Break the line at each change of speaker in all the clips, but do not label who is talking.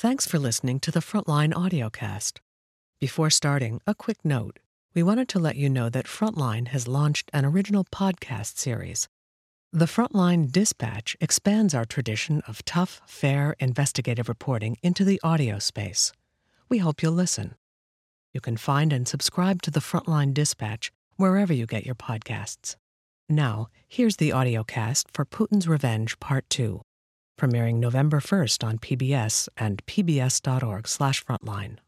Thanks for listening to the Frontline audiocast. Before starting, a quick note. We wanted to let you know that Frontline has launched an original podcast series. The Frontline Dispatch expands our tradition of tough, fair, investigative reporting into the audio space. We hope you'll listen. You can find and subscribe to the Frontline Dispatch wherever you get your podcasts. Now, here's the audiocast for Putin's Revenge Part 2, premiering November 1st on PBS and pbs.org/frontline.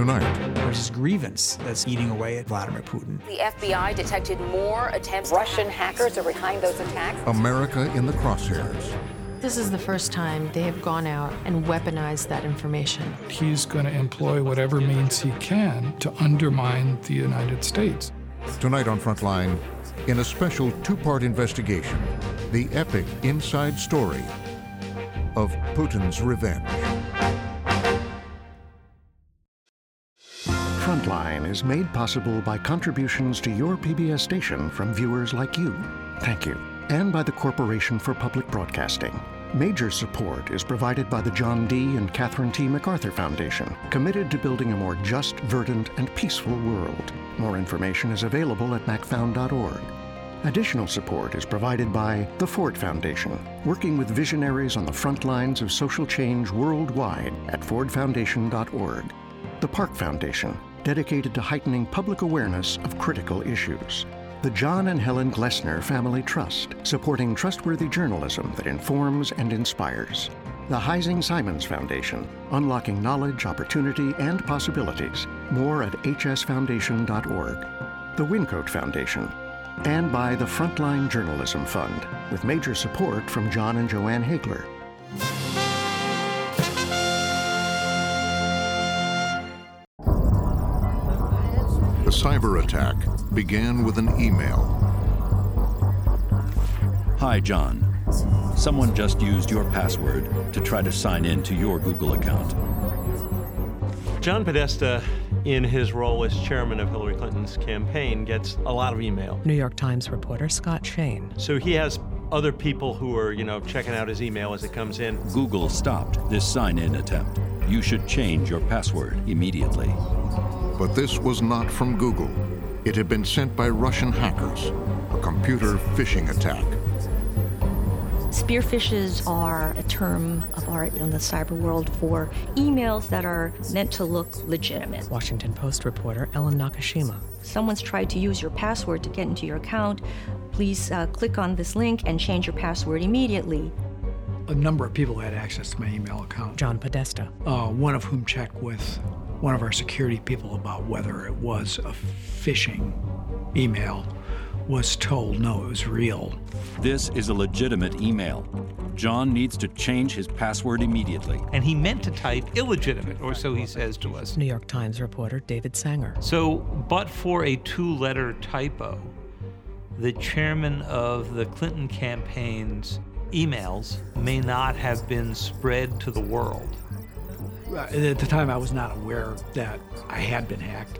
Tonight,
There's this grievance that's eating away at Vladimir Putin.
The FBI detected more attempts.
Russian hackers are behind those attacks.
America in the crosshairs.
This is the first time they have gone out and weaponized that information.
He's going to employ whatever means he can to undermine the United States.
Tonight on Frontline, in a special two part investigation, the epic inside story of Putin's revenge.
Frontline is made possible by contributions to your PBS station from viewers like you. Thank you. And by the Corporation for Public Broadcasting. Major support is provided by the John D. and Catherine T. MacArthur Foundation, committed to building a more just, verdant, and peaceful world. More information is available at macfound.org. Additional support is provided by the Ford Foundation, working with visionaries on the front lines of social change worldwide at fordfoundation.org. The Park Foundation, dedicated to heightening public awareness of critical issues. The John and Helen Glessner Family Trust, supporting trustworthy journalism that informs and inspires. The Heising Simons Foundation, unlocking knowledge, opportunity, and possibilities. More at hsfoundation.org. The Wyncote Foundation, and by the Frontline Journalism Fund, with major support from John and Joanne Hagler.
Cyber attack began with an email.
Hi, John. Someone just used your password to try to sign in to your Google account.
John Podesta, in his role as chairman of Hillary Clinton's campaign, gets a lot of email.
New York Times reporter Scott Shane.
So he has other people who are, you know, checking out his email as it comes in.
Google stopped this sign in attempt. You should change your password immediately.
But this was not from Google. It had been sent by Russian hackers, a computer phishing attack.
Spear-phishes are a term of art in the cyber world for emails that are meant to look legitimate.
Washington Post reporter Ellen Nakashima.
Someone's tried to use your password to get into your account. Please uh, click on this link and change your password immediately.
A number of people had access to my email account,
John Podesta.
uh, one of whom checked with one of our security people about whether it was a phishing email, was told no, it was real.
This is a legitimate email. John needs to change his password immediately.
and he meant to type illegitimate, or so he says to us.
New York Times reporter David Sanger.
So, but for a two letter typo, the chairman of the Clinton campaign's emails may not have been spread to the world.
Uh, At the time, I was not aware that I had been hacked.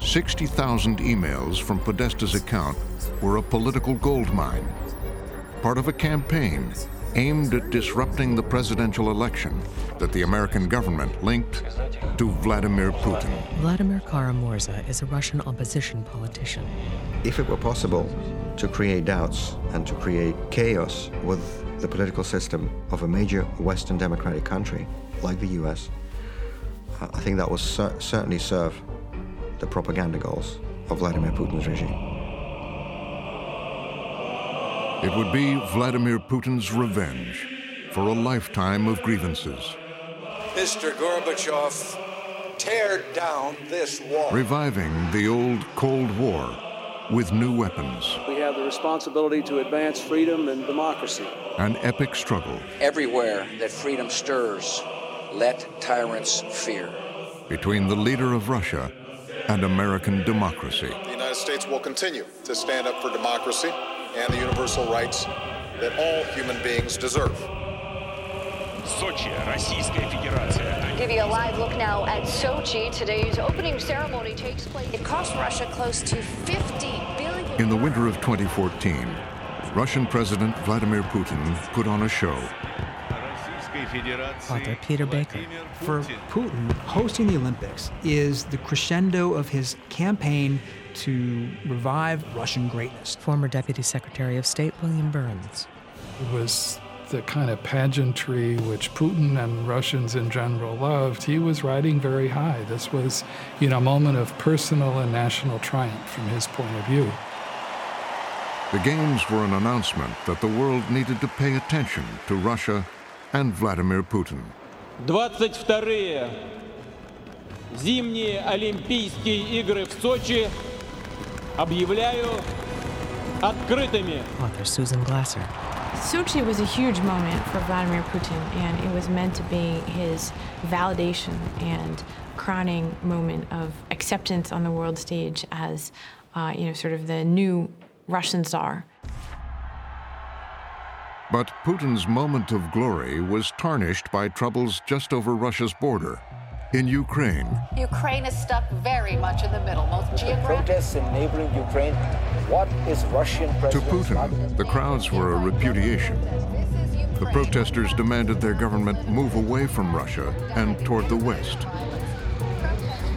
60,000 emails from Podesta's account were a political goldmine, part of a campaign aimed at disrupting the presidential election that the American government linked to Vladimir Putin.
Vladimir Kara-Murza is a Russian opposition politician.
If it were possible to create doubts and to create chaos with the political system of a major Western democratic country like the US, I think that will cer- certainly serve the propaganda goals of Vladimir Putin's regime.
It would be Vladimir Putin's revenge for a lifetime of grievances,
Mr. Gorbachev, tear down this wall.
reviving the old Cold War with new weapons,
We have the responsibility to advance freedom and democracy.
an epic struggle
Everywhere that freedom stirs, let tyrants fear.
between the leader of Russia and American democracy.
The United States will continue to stand up for democracy and the universal rights that all human beings deserve.
Сочи, Российская Федерация.
a live look now at Sochi. Today's opening ceremony takes place.
It cost Russia close to 50 billion.
In the winter of 2014, Russian President Vladimir Putin put on a show.
Author Peter Baker.
For Putin, hosting the Olympics is the crescendo of his campaign to revive Russian greatness.
Former Deputy Secretary of State William Burns.
It was the kind of pageantry which Putin and Russians in general loved. He was riding very high. This was, you know, a moment of personal and national triumph from his point of view.
The Games were an announcement that the world needed to pay attention to Russia and Vladimir Putin.
22-е зимние Олимпийские игры в Сочи объявляю открытыми.
Author Susan Glasser.
Sochi was a huge moment for Vladimir Putin, and it was meant to be his validation and crowning moment of acceptance on the world stage as, uh, you know, sort of the new Russian czar.
But Putin's moment of glory was tarnished by troubles just over Russia's border in Ukraine.
Ukraine is stuck very much in the middle. Most geographic.
Protests in neighboring Ukraine. What is Russian
To? Putin, the crowds were a repudiation. The protesters demanded their government move away from Russia and toward the West.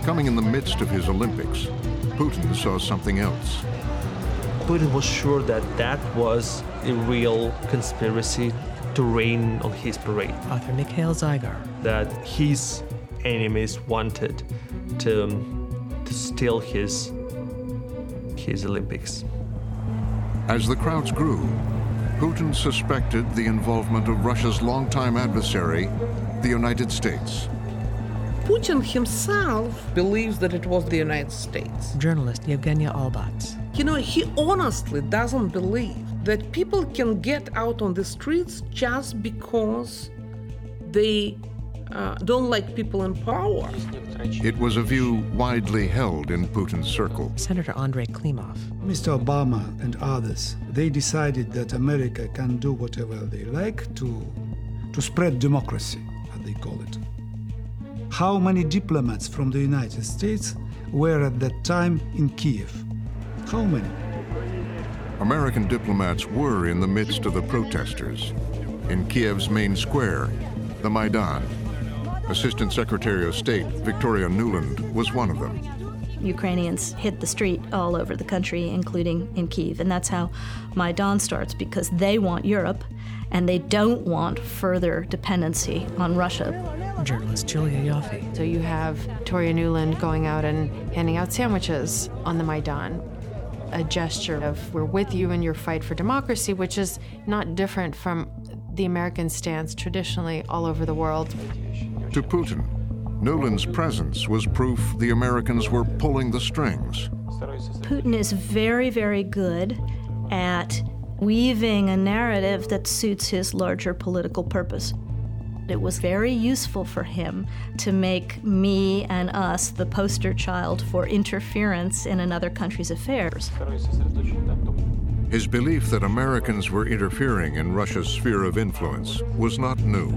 Coming in the midst of his Olympics, Putin saw something else.
Putin was sure that that was a real conspiracy to rain on his parade.
Author Mikhail Zygar.
That his enemies wanted to, um, to steal his his Olympics.
As the crowds grew, Putin suspected the involvement of Russia's longtime adversary, the United States.
Putin himself believes that it was the United States.
Journalist Yevgenia Albats.
You know, he honestly doesn't believe that people can get out on the streets just because they uh, don't like people in power.
It was a view widely held in Putin's circle.
Senator Andrei Klimov.
Mr. Obama and others, they decided that America can do whatever they like to, to spread democracy, as they call it. How many diplomats from the United States were at that time in Kiev? How many?
American diplomats were in the midst of the protesters. In Kiev's main square, the Maidan. Assistant Secretary of State Victoria Nuland was one of them.
Ukrainians hit the street all over the country, including in Kiev. And that's how Maidan starts because they want Europe and they don't want further dependency on Russia.
Journalist Julia Ioffe.
So you have Toria Nuland going out and handing out sandwiches on the Maidan. A gesture of we're with you in your fight for democracy, which is not different from the American stance traditionally all over the world.
To Putin, Nuland's presence was proof the Americans were pulling the strings.
Putin is very, very good at weaving a narrative that suits his larger political purpose. It was very useful for him to make me and us the poster child for interference in another country's affairs.
His belief that Americans were interfering in Russia's sphere of influence was not new.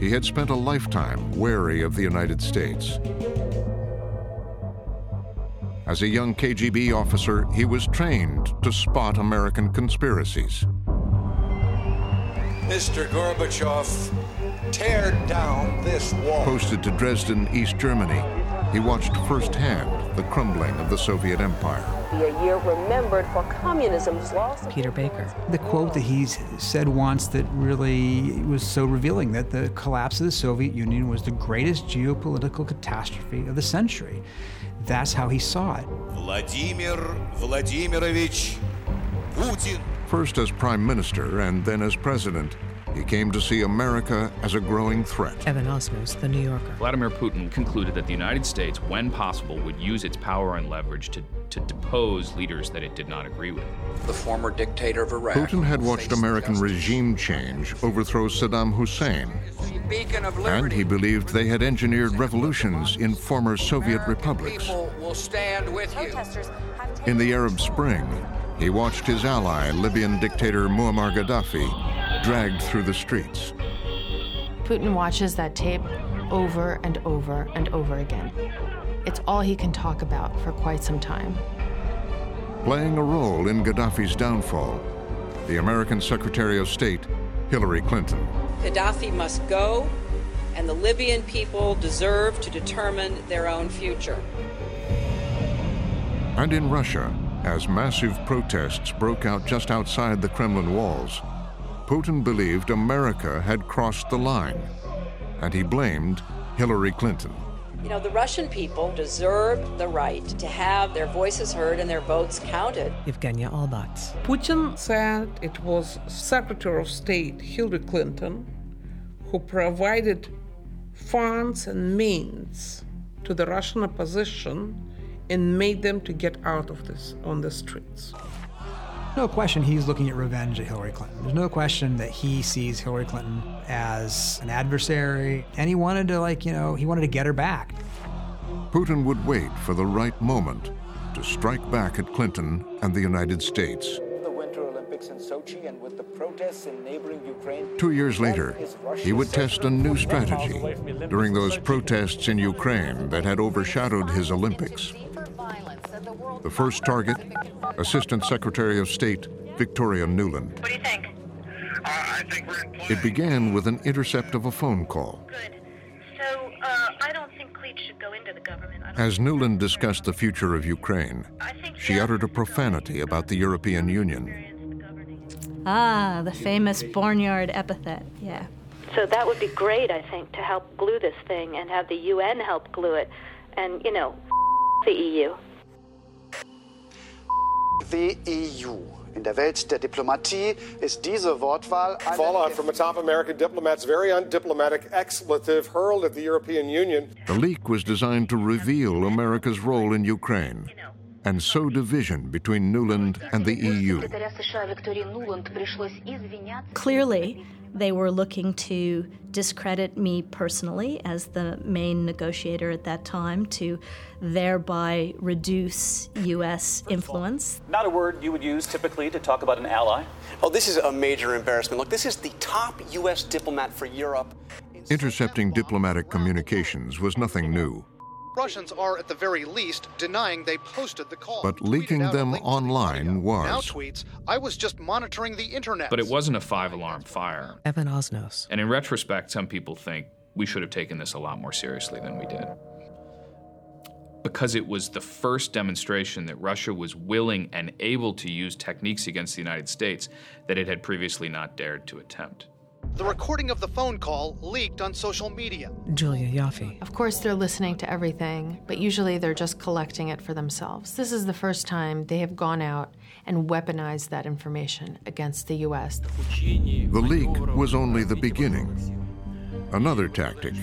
He had spent a lifetime wary of the United States. As a young KGB officer, he was trained to spot American conspiracies.
Mr. Gorbachev, tear down this wall.
Posted to Dresden, East Germany, he watched firsthand the crumbling of the Soviet Empire.
Be a year remembered for communism's loss.
Peter Baker.
The quote that he said once that really was so revealing that the collapse of the Soviet Union was the greatest geopolitical catastrophe of the century. That's how he saw it.
Vladimir Vladimirovich Putin.
First as prime minister and then as president, he came to see America as a growing threat.
Evan Osnos, The New Yorker.
Vladimir Putin concluded that the United States, when possible, would use its power and leverage to, to depose leaders that it did not agree with.
The former dictator of Iraq.
Putin had watched American regime change overthrow Saddam Hussein, and he believed they had engineered revolutions in former Soviet republics.
People will stand with you.
In the Arab Spring, he watched his ally, Libyan dictator Muammar Gaddafi, dragged through the streets.
Putin watches that tape over and over and over again. It's all he can talk about for quite some time.
Playing a role in Gaddafi's downfall, the American Secretary of State, Hillary Clinton.
Gaddafi must go, and the Libyan people deserve to determine their own future.
And in Russia, as massive protests broke out just outside the Kremlin walls, Putin believed America had crossed the line, and he blamed Hillary Clinton.
You know, the Russian people deserved the right to have their voices heard and their votes counted.
Evgenia Albats.
Putin said it was Secretary of State Hillary Clinton who provided funds and means to the Russian opposition and made them to get out of this on the streets.
No question he's looking at revenge at Hillary Clinton. There's no question that he sees Hillary Clinton as an adversary, and he wanted to, like, you know, he wanted to get her back.
Putin would wait for the right moment to strike back at Clinton and the United States.
The Winter Olympics in Sochi and with the protests in neighboring Ukraine.
Two years later, he would test a new strategy during those protests in Ukraine that had overshadowed his Olympics. The first target, Assistant Secretary of State Victoria Nuland.
What do you think? Uh, I think we're in
It began with an intercept of a phone call.
Good. So, uh, I don't think Klitsch should go into the government.
As Nuland discussed the future of Ukraine, she uttered a profanity about the European Union.
Ah, the famous barnyard epithet, yeah.
So that would be great, I think, to help glue this thing and have the UN help glue it. And, you know, the E EU.
The EU. In der Welt der Diplomatie ist diese Wortwahl eine
Fallout from a top American diplomat's very undiplomatic expletive hurled at the European Union.
The leak was designed to reveal America's role in Ukraine and sow division between Nuland and the EU.
Clearly, they were looking to discredit me personally as the main negotiator at that time to thereby reduce U.S. influence.
Not a word you would use typically to talk about an ally.
Oh, this is a major embarrassment. Look, this is the top U.S. diplomat for Europe.
Intercepting diplomatic communications was nothing new,
Russians are, at the very least, denying they posted the call.
but leaking them online
Now
was.
tweets, I was just monitoring the internet.
But it wasn't a five alarm fire.
Evan Osnos.
And in retrospect, some people think we should have taken this a lot more seriously than we did. Because it was the first demonstration that Russia was willing and able to use techniques against the United States that it had previously not dared to attempt.
The recording of the phone call leaked on social media.
Julia Ioffe.
Of course, they're listening to everything, but usually they're just collecting it for themselves. This is the first time they have gone out and weaponized that information against the U.S.
The leak was only the beginning. Another tactic.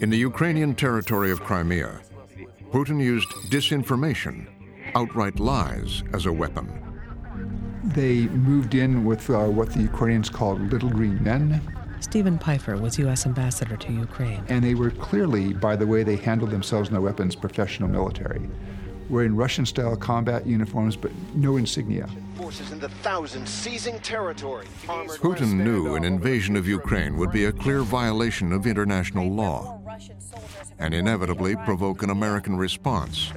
In the Ukrainian territory of Crimea, Putin used disinformation, outright lies, as a weapon.
They moved in with uh, what the Ukrainians called little green men,
Steven Pifer was U.S. Ambassador to Ukraine.
and they were clearly, by the way they handled themselves and their weapons, professional military. Wearing Russian style combat uniforms, but no insignia.
Forces in the thousands seizing territory.
Putin knew an invasion of Ukraine would be a clear violation of international law and inevitably provoke an American response.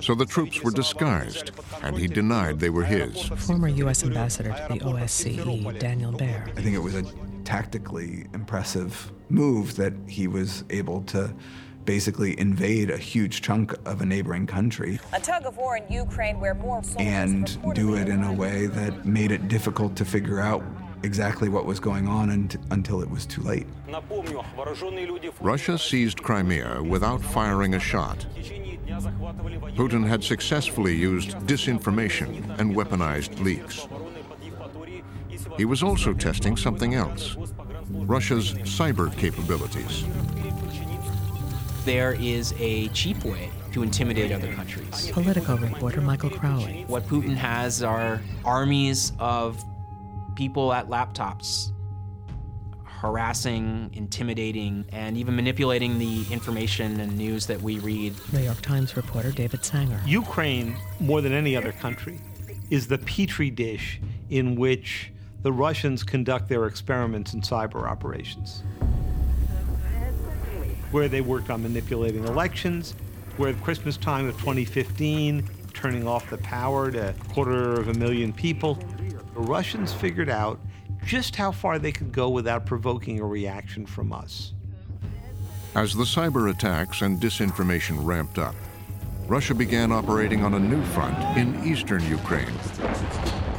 So the troops were disguised, and he denied they were his.
Former U.S. Ambassador to the OSCE, Daniel Baer.
I think it was a tactically impressive move that he was able to basically invade a huge chunk of a neighboring country
A tug of war in Ukraine where more soldiers
and do it in a way that made it difficult to figure out exactly what was going on unt- until it was too late.
Russia seized Crimea without firing a shot. Putin had successfully used disinformation and weaponized leaks. He was also testing something else Russia's cyber capabilities.
There is a cheap way to intimidate other countries.
Politico reporter Michael Crowley.
What Putin has are armies of people at laptops harassing, intimidating, and even manipulating the information and news that we read.
New York Times reporter David Sanger.
Ukraine, more than any other country, is the petri dish in which the Russians conduct their experiments in cyber operations. where they worked on manipulating elections, where at Christmas time of 2015, turning off the power to a quarter of a million people, the Russians figured out just how far they could go without provoking a reaction from us.
As the cyber attacks and disinformation ramped up, Russia began operating on a new front in eastern Ukraine.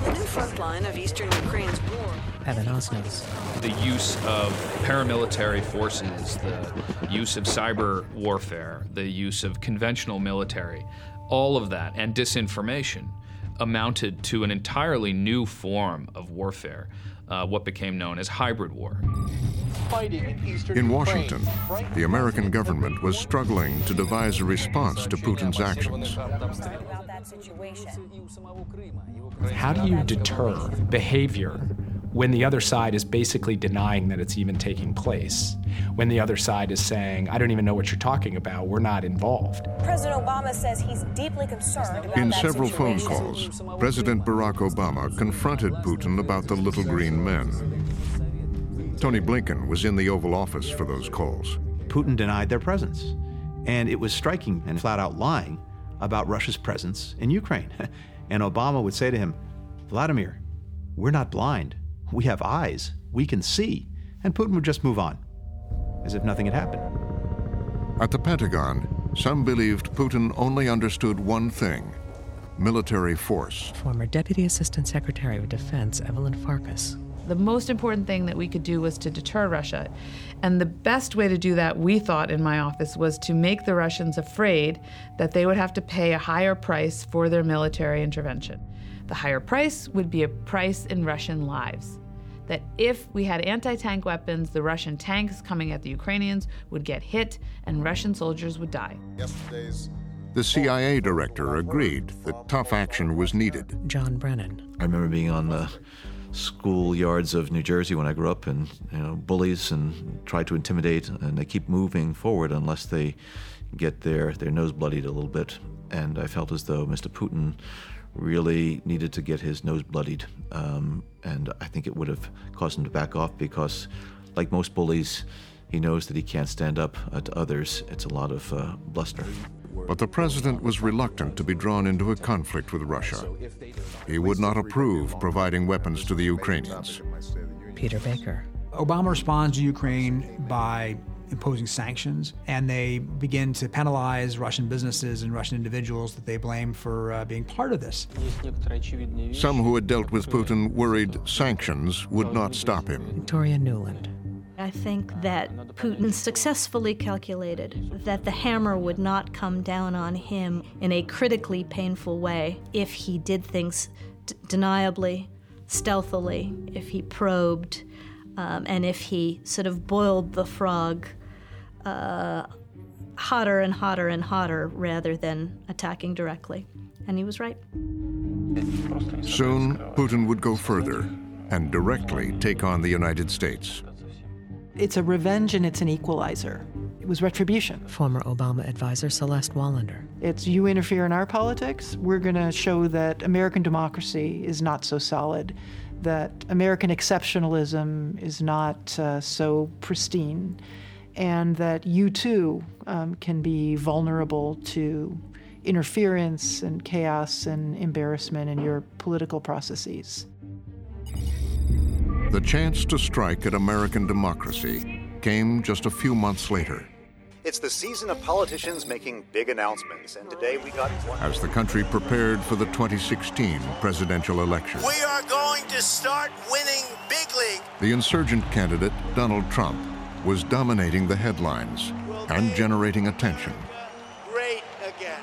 The new front line of eastern Ukraine's war.
Evan Osnos.
The use of paramilitary forces, the use of cyber warfare, the use of conventional military, all of that, and disinformation amounted to an entirely new form of warfare, uh, what became known as hybrid war.
In Washington, the American government was struggling to devise a response to Putin's actions.
How do you deter behavior when the other side is basically denying that it's even taking place? When the other side is saying, I don't even know what you're talking about, we're not involved.
President Obama says he's deeply concerned about
In
that
several phone calls, President Barack Obama confronted Putin about the little green men. Tony Blinken was in the Oval Office for those calls.
Putin denied their presence. And it was striking and flat out lying about Russia's presence in Ukraine. and Obama would say to him, Vladimir, we're not blind. We have eyes. We can see. And Putin would just move on, as if nothing had happened.
At the Pentagon, some believed Putin only understood one thing military force.
Former Deputy Assistant Secretary of Defense Evelyn Farkas.
The most important thing that we could do was to deter Russia. And the best way to do that, we thought in my office, was to make the Russians afraid that they would have to pay a higher price for their military intervention. The higher price would be a price in Russian lives. That if we had anti tank weapons, the Russian tanks coming at the Ukrainians would get hit and Russian soldiers would die.
Yesterday's the CIA director agreed that tough action was needed.
John Brennan.
I remember being on the schoolyards of New Jersey when I grew up, and you know, bullies and try to intimidate, and they keep moving forward unless they get their their nose bloodied a little bit. And I felt as though Mr. Putin really needed to get his nose bloodied, um, and I think it would have caused him to back off because, like most bullies, he knows that he can't stand up uh, to others. It's a lot of uh, bluster.
But the president was reluctant to be drawn into a conflict with Russia. He would not approve providing weapons to the Ukrainians.
Peter Baker.
Obama responds to Ukraine by imposing sanctions, and they begin to penalize Russian businesses and Russian individuals that they blame for uh, being part of this.
Some who had dealt with Putin worried sanctions would not stop him.
Victoria Nuland.
I think that Putin successfully calculated that the hammer would not come down on him in a critically painful way if he did things d- deniably, stealthily, if he probed, um, and if he sort of boiled the frog uh, hotter and hotter and hotter rather than attacking directly. And he was right.
Soon, Putin would go further and directly take on the United States.
It's a revenge and it's an equalizer. It was retribution.
Former Obama advisor Celeste Wallander.
It's you interfere in our politics, we're going to show that American democracy is not so solid, that American exceptionalism is not uh, so pristine, and that you too um, can be vulnerable to interference and chaos and embarrassment in your political processes.
The chance to strike at American democracy came just a few months later.
It's the season of politicians making big announcements, and today we got one.
As the country prepared for the 2016 presidential election,
We are going to start winning big league.
the insurgent candidate, Donald Trump, was dominating the headlines and generating attention.
Great again.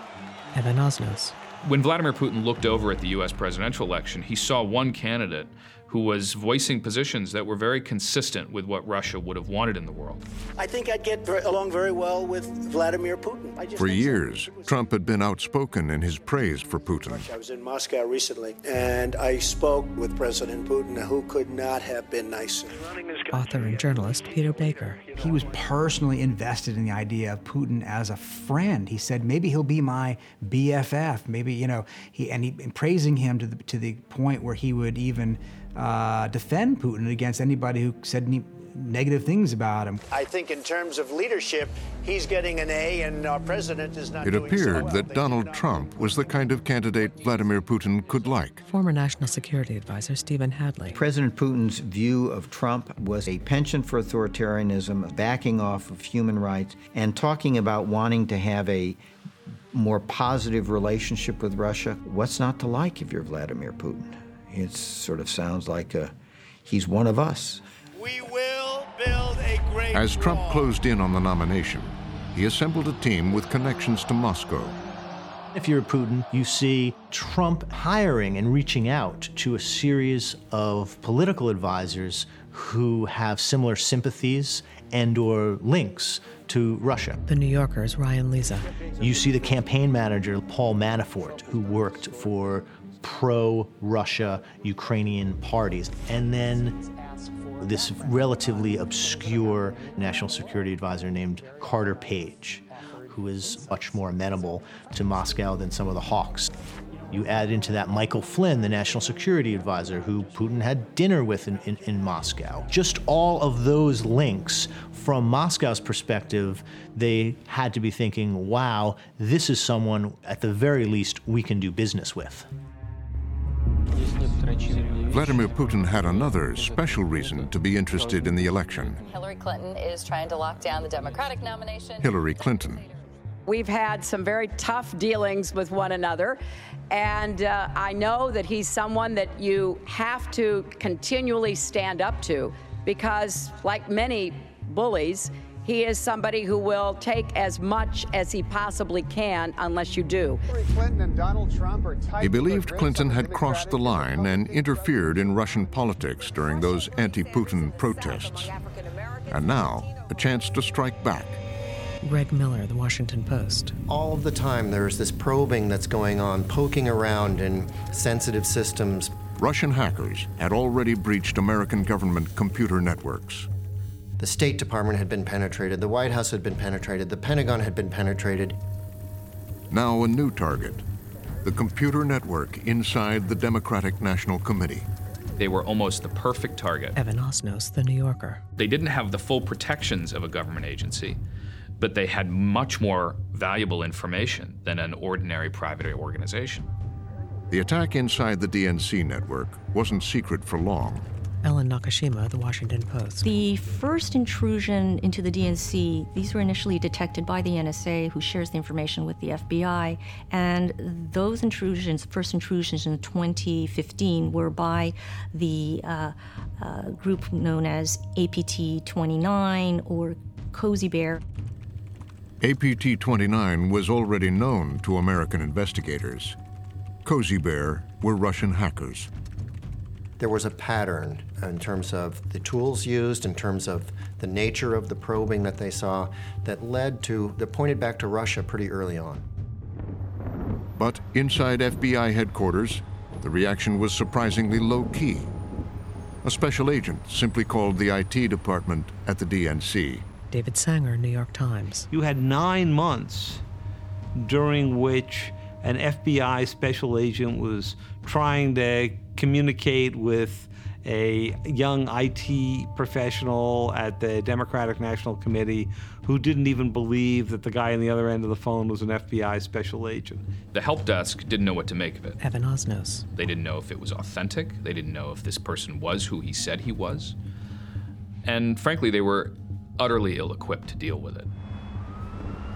Evan Osnos.
When Vladimir Putin looked over at the US presidential election, he saw one candidate who was voicing positions that were very consistent with what Russia would have wanted in the world.
I think I'd get ver- along very well with Vladimir Putin. I just
For
think so.
years, Trump had been outspoken in his praise for Putin.
I was in Moscow recently, and I spoke with President Putin, who could not have been nicer.
Author and journalist Peter Baker.
He was personally invested in the idea of Putin as a friend. He said maybe he'll be my BFF. Maybe you know he and he and praising him to the to the point where he would even uh, defend Putin against anybody who said any negative things about him.
I think in terms of leadership,
he's getting an A and our president is not
It
doing so
appeared
well.
that Donald Trump was the kind of candidate Vladimir Putin could like.
Former National Security Advisor Stephen Hadley.
President Putin's view of Trump was a penchant for authoritarianism, backing off of human rights, and talking about wanting to have a more positive relationship with Russia. What's not to like if you're Vladimir Putin? It sort of sounds like a, he's one of us.
We will build a great
As Trump closed in on the nomination, he assembled a team with connections to Moscow.
If you're Putin, you see Trump hiring and reaching out to a series of political advisors who have similar sympathies and or links to Russia.
The New Yorker's Ryan Lizza.
You see the campaign manager Paul Manafort who worked for pro-Russia Ukrainian parties and then this relatively obscure national security advisor named Carter Page who is much more amenable to Moscow than some of the hawks. You add into that Michael Flynn, the national security advisor, who Putin had dinner with in, in, in, Moscow. Just all of those links, from Moscow's perspective, they had to be thinking, wow, this is someone, at the very least, we can do business with.
Vladimir Putin had another special reason to be interested in the election.
Hillary Clinton is trying to lock down the Democratic nomination.
Hillary Clinton.
We've had some very tough dealings with one another, and uh, I know that he's someone that you have to continually stand up to because, like many bullies, he is somebody who will take as much as he possibly can unless you do.
He believed Clinton had crossed the line and interfered in Russian politics during those anti Putin protests. And now, a chance to strike back.
Greg Miller, The Washington Post.
All of the time, there's this probing that's going on, poking around in sensitive systems.
Russian hackers had already breached American government computer networks.
The State Department had been penetrated, the White House had been penetrated, the Pentagon had been penetrated.
Now, a new target the computer network inside the Democratic National Committee.
They were almost the perfect target.
Evan Osnos, The New Yorker.
They didn't have the full protections of a government agency, but they had much more valuable information than an ordinary private organization.
The attack inside the DNC network wasn't secret for long.
Ellen Nakashima, The Washington Post.
The first intrusion into the DNC, these were initially detected by the NSA, who shares the information with the FBI. And those intrusions, first intrusions in 2015, were by the uh, uh, group known as APT 29 or Cozy Bear.
APT 29 was already known to American investigators. Cozy Bear were Russian hackers.
There was a pattern in terms of the tools used, in terms of the nature of the probing that they saw, that led to, that pointed back to Russia pretty early on.
But inside FBI headquarters, the reaction was surprisingly low key. A special agent simply called the IT department at the DNC.
David Sanger, New York Times.
You had nine months during which an FBI special agent was trying to communicate with a young IT professional at the Democratic National Committee who didn't even believe that the guy on the other end of the phone was an FBI special agent.
The help desk didn't know what to make of it.
Evan Osnos.
They didn't know if it was authentic. They didn't know if this person was who he said he was. And frankly, they were utterly ill equipped to deal with it.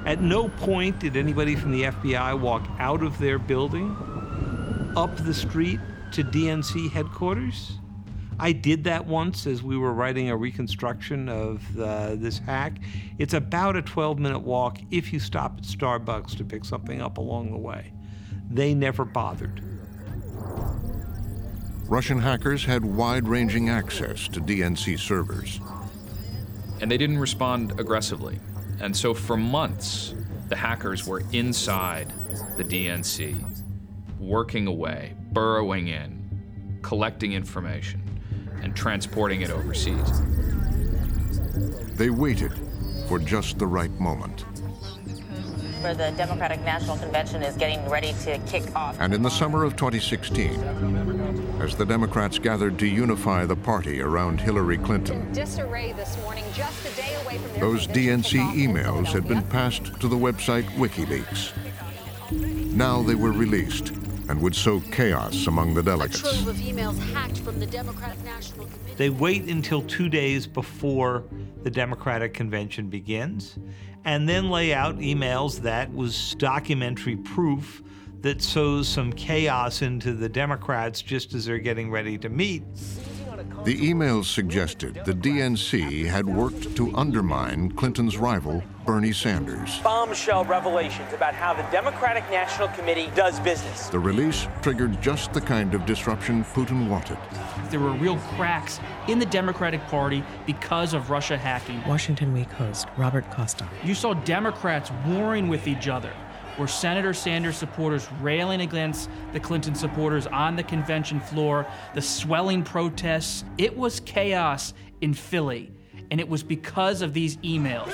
At no point did anybody from the FBI walk out of their building, up the street to DNC headquarters. I did that once as we were writing a reconstruction of uh, this hack. It's about a 12 minute walk if you stop at Starbucks to pick something up along the way. They never bothered.
Russian hackers had wide ranging access to DNC servers.
And they didn't respond aggressively. And so for months, the hackers were inside the DNC, working away, burrowing in, collecting information, and transporting it overseas.
They waited for just the right moment.
Where the Democratic National Convention is getting ready to kick off.
And in the summer of 2016, as the Democrats gathered to unify the party around Hillary Clinton,
disarray this morning, just a day away from
Those DNC emails had been passed to the website WikiLeaks. Now they were released and would sow chaos among the delegates.
Trove of emails hacked from the Democratic National Committee.
They wait until two days before the Democratic convention begins and then lay out emails that was documentary proof that sows some chaos into the Democrats just as they're getting ready to meet.
The emails suggested the DNC had worked to undermine Clinton's rival, Bernie Sanders.
Bombshell revelations about how the Democratic National Committee does business.
The release triggered just the kind of disruption Putin wanted.
There were real cracks in the Democratic Party because of Russia hacking.
Washington Week host Robert Costa.
You saw Democrats warring with each other were Senator Sanders supporters railing against the Clinton supporters on the convention floor, the swelling protests. It was chaos in Philly, and it was because of these emails.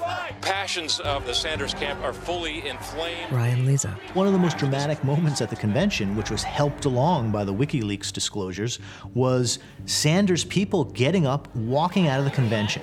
Like.
Passions of the Sanders camp are fully inflamed.
Ryan Lizza.
One of the most dramatic moments at the convention, which was helped along by the WikiLeaks disclosures, was Sanders' people getting up, walking out of the convention.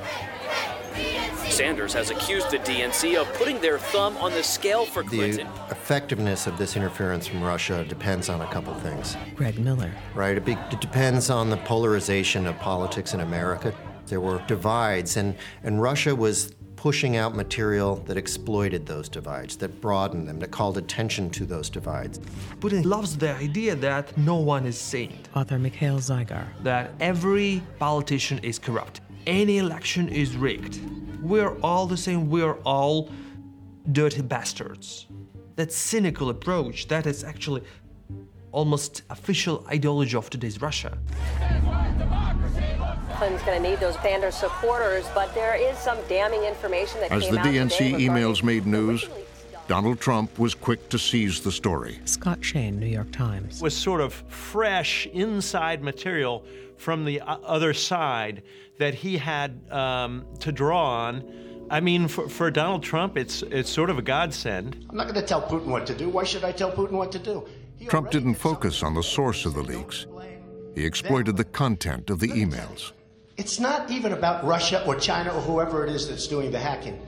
Sanders has accused the DNC of putting their thumb on the scale for Clinton.
The effectiveness of this interference from Russia depends on a couple things.
Greg Miller.
Right? It, be, it depends on the polarization of politics in America. There were divides, and, and Russia was pushing out material that exploited those divides, that broadened them, that called attention to those divides.
Putin loves the idea that no one is saint.
Author Mikhail Zygar.
That every politician is corrupt. Any election is rigged. We're all the same. We're all dirty bastards. That cynical approach, that is actually almost official ideology of today's Russia.
Clinton's going to need those Sanders supporters, but there is some damning information that
As
came
the DNC
today
emails made news, Donald Trump was quick to seize the story.
Scott Shane, New York Times.
Was sort of fresh inside material from the other side that he had um, to draw on. I mean, for, for Donald Trump, it's it's sort of a godsend.
I'm not going to tell Putin what to do. Why should I tell Putin what to do? He
Trump didn't focus on the source of the leaks. He exploited the content of the emails.
It's not even about Russia or China or whoever it is that's doing the hacking.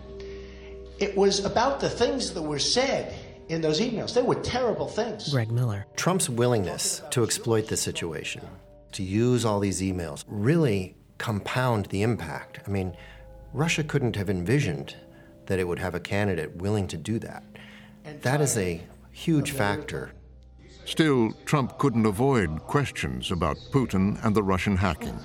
It was about the things that were said in those emails. They were terrible things.
Greg Miller.
Trump's willingness to exploit the situation, to use all these emails, really compound the impact. I mean, Russia couldn't have envisioned that it would have a candidate willing to do that. That is a huge factor.
Still, Trump couldn't avoid questions about Putin and the Russian hacking.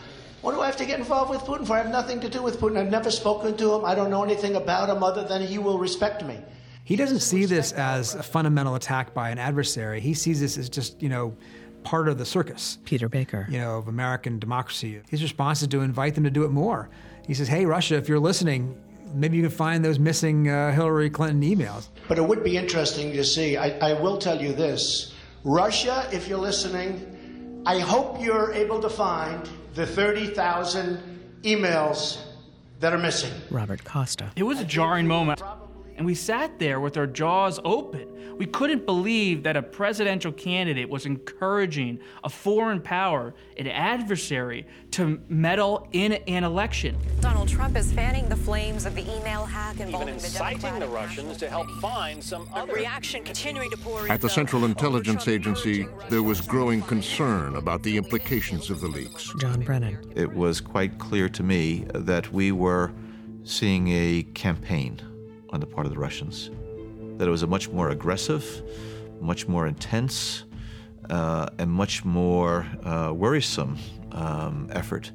What do I have to get involved with Putin for? I have nothing to do with Putin. I've never spoken to him. I don't know anything about him other than he will respect me.
He doesn't see this as a fundamental attack by an adversary. He sees this as just, you know, part of the circus.
Peter Baker.
You know, of American democracy. His response is to invite them to do it more. He says, hey, Russia, if you're listening, maybe you can find those missing uh, Hillary Clinton emails.
But it would be interesting to see. I, I will tell you this Russia, if you're listening, I hope you're able to find the 30,000 emails that are missing.
Robert Costa.
It was a jarring moment. And we sat there with our jaws open. We couldn't believe that a presidential candidate was encouraging a foreign power, an adversary, to meddle in an election.
Donald Trump is fanning the flames of the email hack
Even
involving the
inciting
Democratic
the Russians to help find some other.
reaction continuing to pour
At the Central Intelligence Agency, there was growing concern about the implications of the leaks.
John Brennan.
It was quite clear to me that we were seeing a campaign on the part of the Russians, that it was a much more aggressive, much more intense, uh, and much more uh, worrisome um, effort.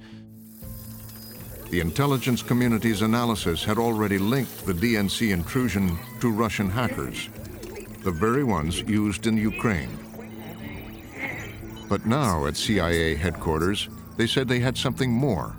The intelligence community's analysis had already linked the DNC intrusion to Russian hackers, the very ones used in Ukraine. But now at CIA headquarters, they said they had something more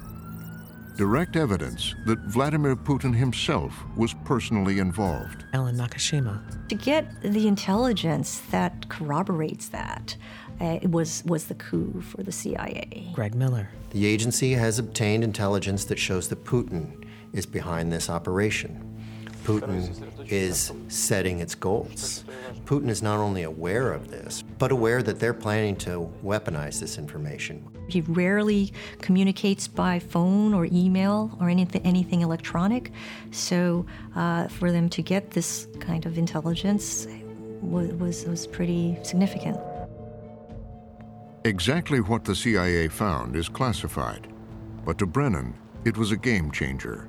direct evidence that Vladimir Putin himself was personally involved.
Ellen Nakashima.
To get the intelligence that corroborates that uh, was was the coup for the CIA.
Greg Miller.
The agency has obtained intelligence that shows that Putin is behind this operation. Putin is setting its goals. Putin is not only aware of this, but aware that they're planning to weaponize this information.
He rarely communicates by phone or email or anything, anything electronic. So uh, for them to get this kind of intelligence was, was, was pretty significant.
Exactly what the CIA found is classified, but to Brennan, it was a game changer.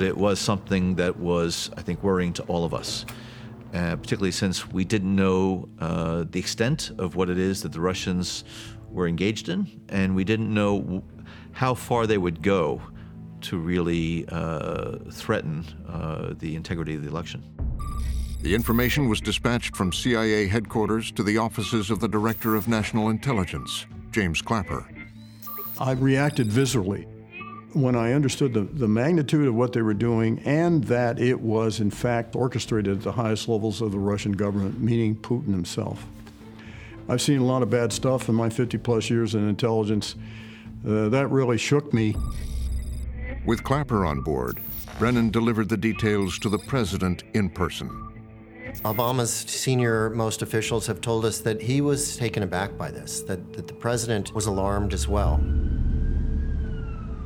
It was something that was, I think, worrying to all of us, uh, particularly since we didn't know uh, the extent of what it is that the Russians were engaged in, and we didn't know how far they would go to really uh, threaten uh, the integrity of the election.
The information was dispatched from CIA headquarters to the offices of the Director of National Intelligence, James Clapper.
I reacted viscerally when I understood the, the magnitude of what they were doing and that it was, in fact, orchestrated at the highest levels of the Russian government, meaning Putin himself. I've seen a lot of bad stuff in my 50 plus years in intelligence. Uh, that really shook me.
With Clapper on board, Brennan delivered the details to the president in person.
Obama's senior most officials have told us that he was taken aback by this, that, that the president was alarmed as well.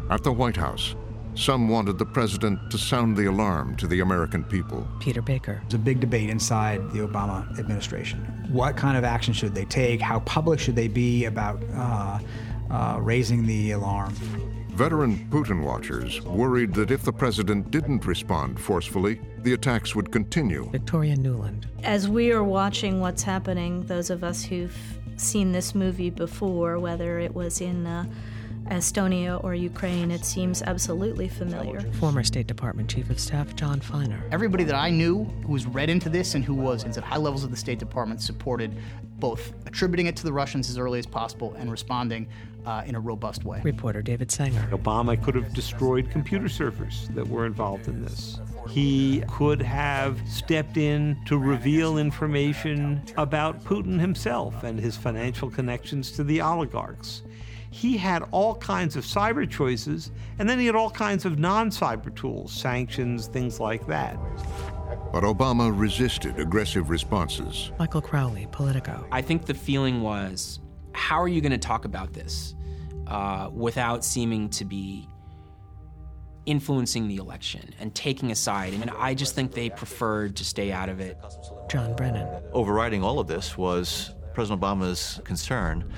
At the White House, some wanted the president to sound the alarm to the American people.
Peter Baker.
There's a big debate inside the Obama administration. What kind of action should they take? How public should they be about uh, uh, raising the alarm?
Veteran Putin watchers worried that if the president didn't respond forcefully, the attacks would continue.
Victoria Nuland.
As we are watching what's happening, those of us who've seen this movie before, whether it was in uh, Estonia or Ukraine, it seems absolutely familiar.
Former State Department Chief of Staff John Finer.
Everybody that I knew who was read into this and who was in at high levels of the State Department supported both attributing it to the Russians as early as possible and responding uh, in a robust way.
Reporter David Sanger.
Obama could have destroyed computer servers that were involved in this. He could have stepped in to reveal information about Putin himself and his financial connections to the oligarchs he had all kinds of cyber choices, and then he had all kinds of non cyber tools, sanctions, things like that.
But Obama resisted aggressive responses.
Michael Crowley, Politico.
I think the feeling was how are you going to talk about this uh, without seeming to be influencing the election and taking a side? I mean, I just think they preferred to stay out of it.
John Brennan.
Overriding all of this was President Obama's concern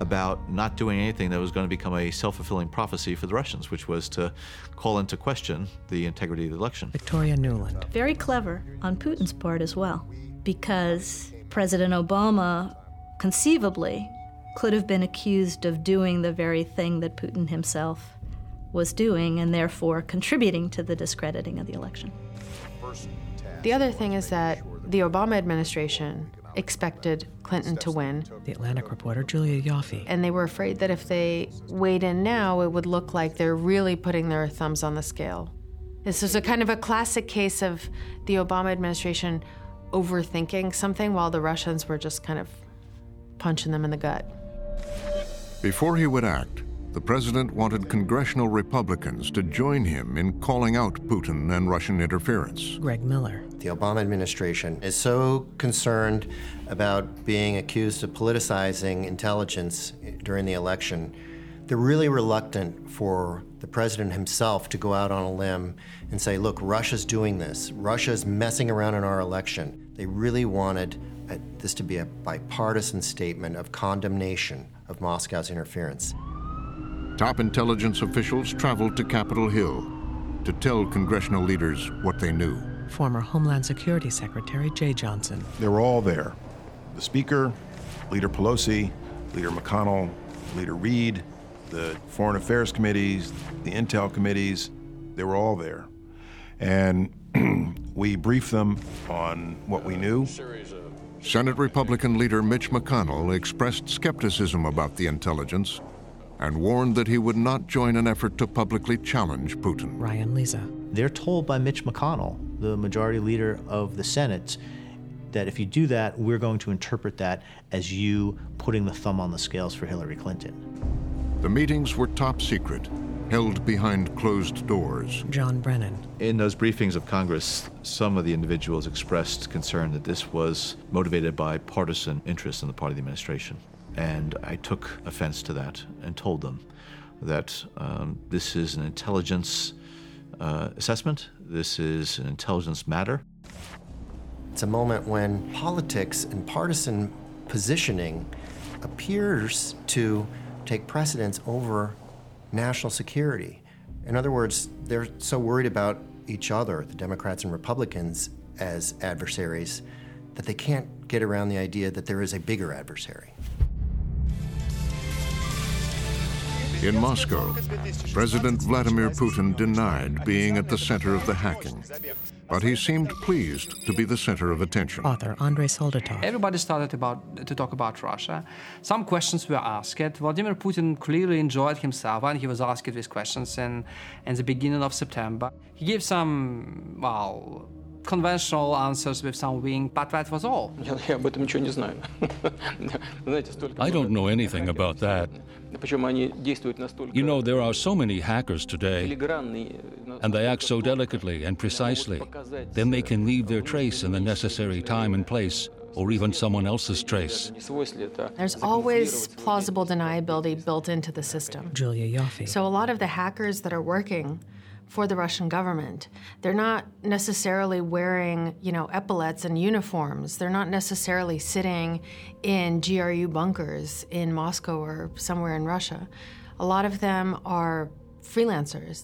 about not doing anything that was going to become a self fulfilling prophecy for the Russians, which was to call into question the integrity of the election.
Victoria Nuland.
Very clever on Putin's part as well, because President Obama conceivably could have been accused of doing the very thing that Putin himself was doing and therefore contributing to the discrediting of the election.
The other thing is that the Obama administration expected Clinton to win.
The Atlantic reporter Julia Ioffe.
And they were afraid that if they weighed in now, it would look like they're really putting their thumbs on the scale. This was a kind of a classic case of the Obama administration overthinking something while the Russians were just kind of punching them in the gut.
Before he would act, the president wanted congressional Republicans to join him in calling out Putin and Russian interference.
Greg Miller.
The Obama administration is so concerned about being accused of politicizing intelligence during the election. They're really reluctant for the president himself to go out on a limb and say, look, Russia's doing this. Russia's messing around in our election. They really wanted uh, this to be a bipartisan statement of condemnation of Moscow's interference.
Top intelligence officials traveled to Capitol Hill to tell congressional leaders what they knew.
Former Homeland Security Secretary Jeh Johnson.
They were all there. The Speaker, Leader Pelosi, Leader McConnell, Leader Reid, the Foreign Affairs committees, the Intel committees, they were all there. And we briefed them on what we knew.
Senate Republican leader Mitch McConnell expressed skepticism about the intelligence and warned that he would not join an effort to publicly challenge Putin.
Ryan Lizza.
They're told by Mitch McConnell, the majority leader of the Senate, that if you do that, we're going to interpret that as you putting the thumb on the scales for Hillary Clinton.
The meetings were top secret, held behind closed doors.
John Brennan.
In those briefings of Congress, some of the individuals expressed concern that this was motivated by partisan interests on the part of the administration. And I took offense to that and told them that um, this is an intelligence uh, assessment, this is an intelligence matter.
It's a moment when politics and partisan positioning appears to take precedence over national security. In other words, they're so worried about each other, the Democrats and Republicans, as adversaries, that they can't get around the idea that there is a bigger adversary.
In Moscow, President Vladimir Putin denied being at the center of the hacking, but he seemed pleased to be the center of attention.
Author Andrei Soldatov.
Everybody started about, to talk about Russia. Some questions were asked. Vladimir Putin clearly enjoyed himself when he was asked these questions in, in the beginning of September. He gave some, well, conventional answers with some wing, but that was all.
I don't know anything about that. You know, there are so many hackers today, and they act so delicately and precisely. Then they can leave their trace in the necessary time and place, or even someone else's trace.
There's always plausible deniability built into the system.
Julia Ioffe.
So a lot of the hackers that are working for the Russian government. They're not necessarily wearing, you know, epaulets and uniforms. They're not necessarily sitting in GRU bunkers in Moscow or somewhere in Russia. A lot of them are freelancers.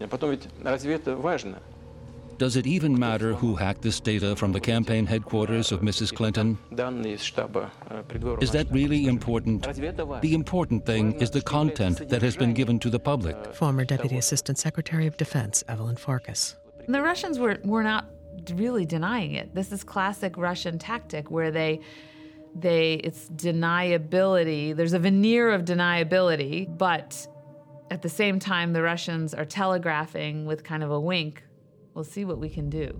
Does it even matter who hacked this data from the campaign headquarters of Mrs. Clinton? Is that really important? The important thing is the content that has been given to the public.
Former Deputy Assistant Secretary of Defense Evelyn Farkas.
The Russians were, were not really denying it. This is classic Russian tactic where they they it's deniability. There's a veneer of deniability, but at the same time the Russians are telegraphing with kind of a wink We'll see what we can do.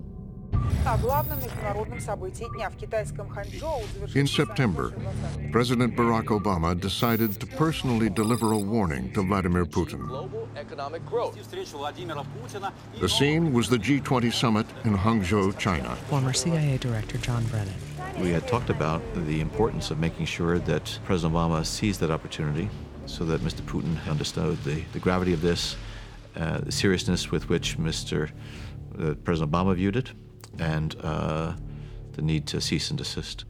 In September, President Barack Obama decided to personally deliver a warning to Vladimir Putin. The scene was the G20 summit in Hangzhou, China.
Former CIA Director John Brennan.
We had talked about the importance of making sure that President Obama seized that opportunity so that Mr. Putin understood the, the gravity of this, uh, the seriousness with which Mr that President Obama viewed it, and uh, the need to cease and desist.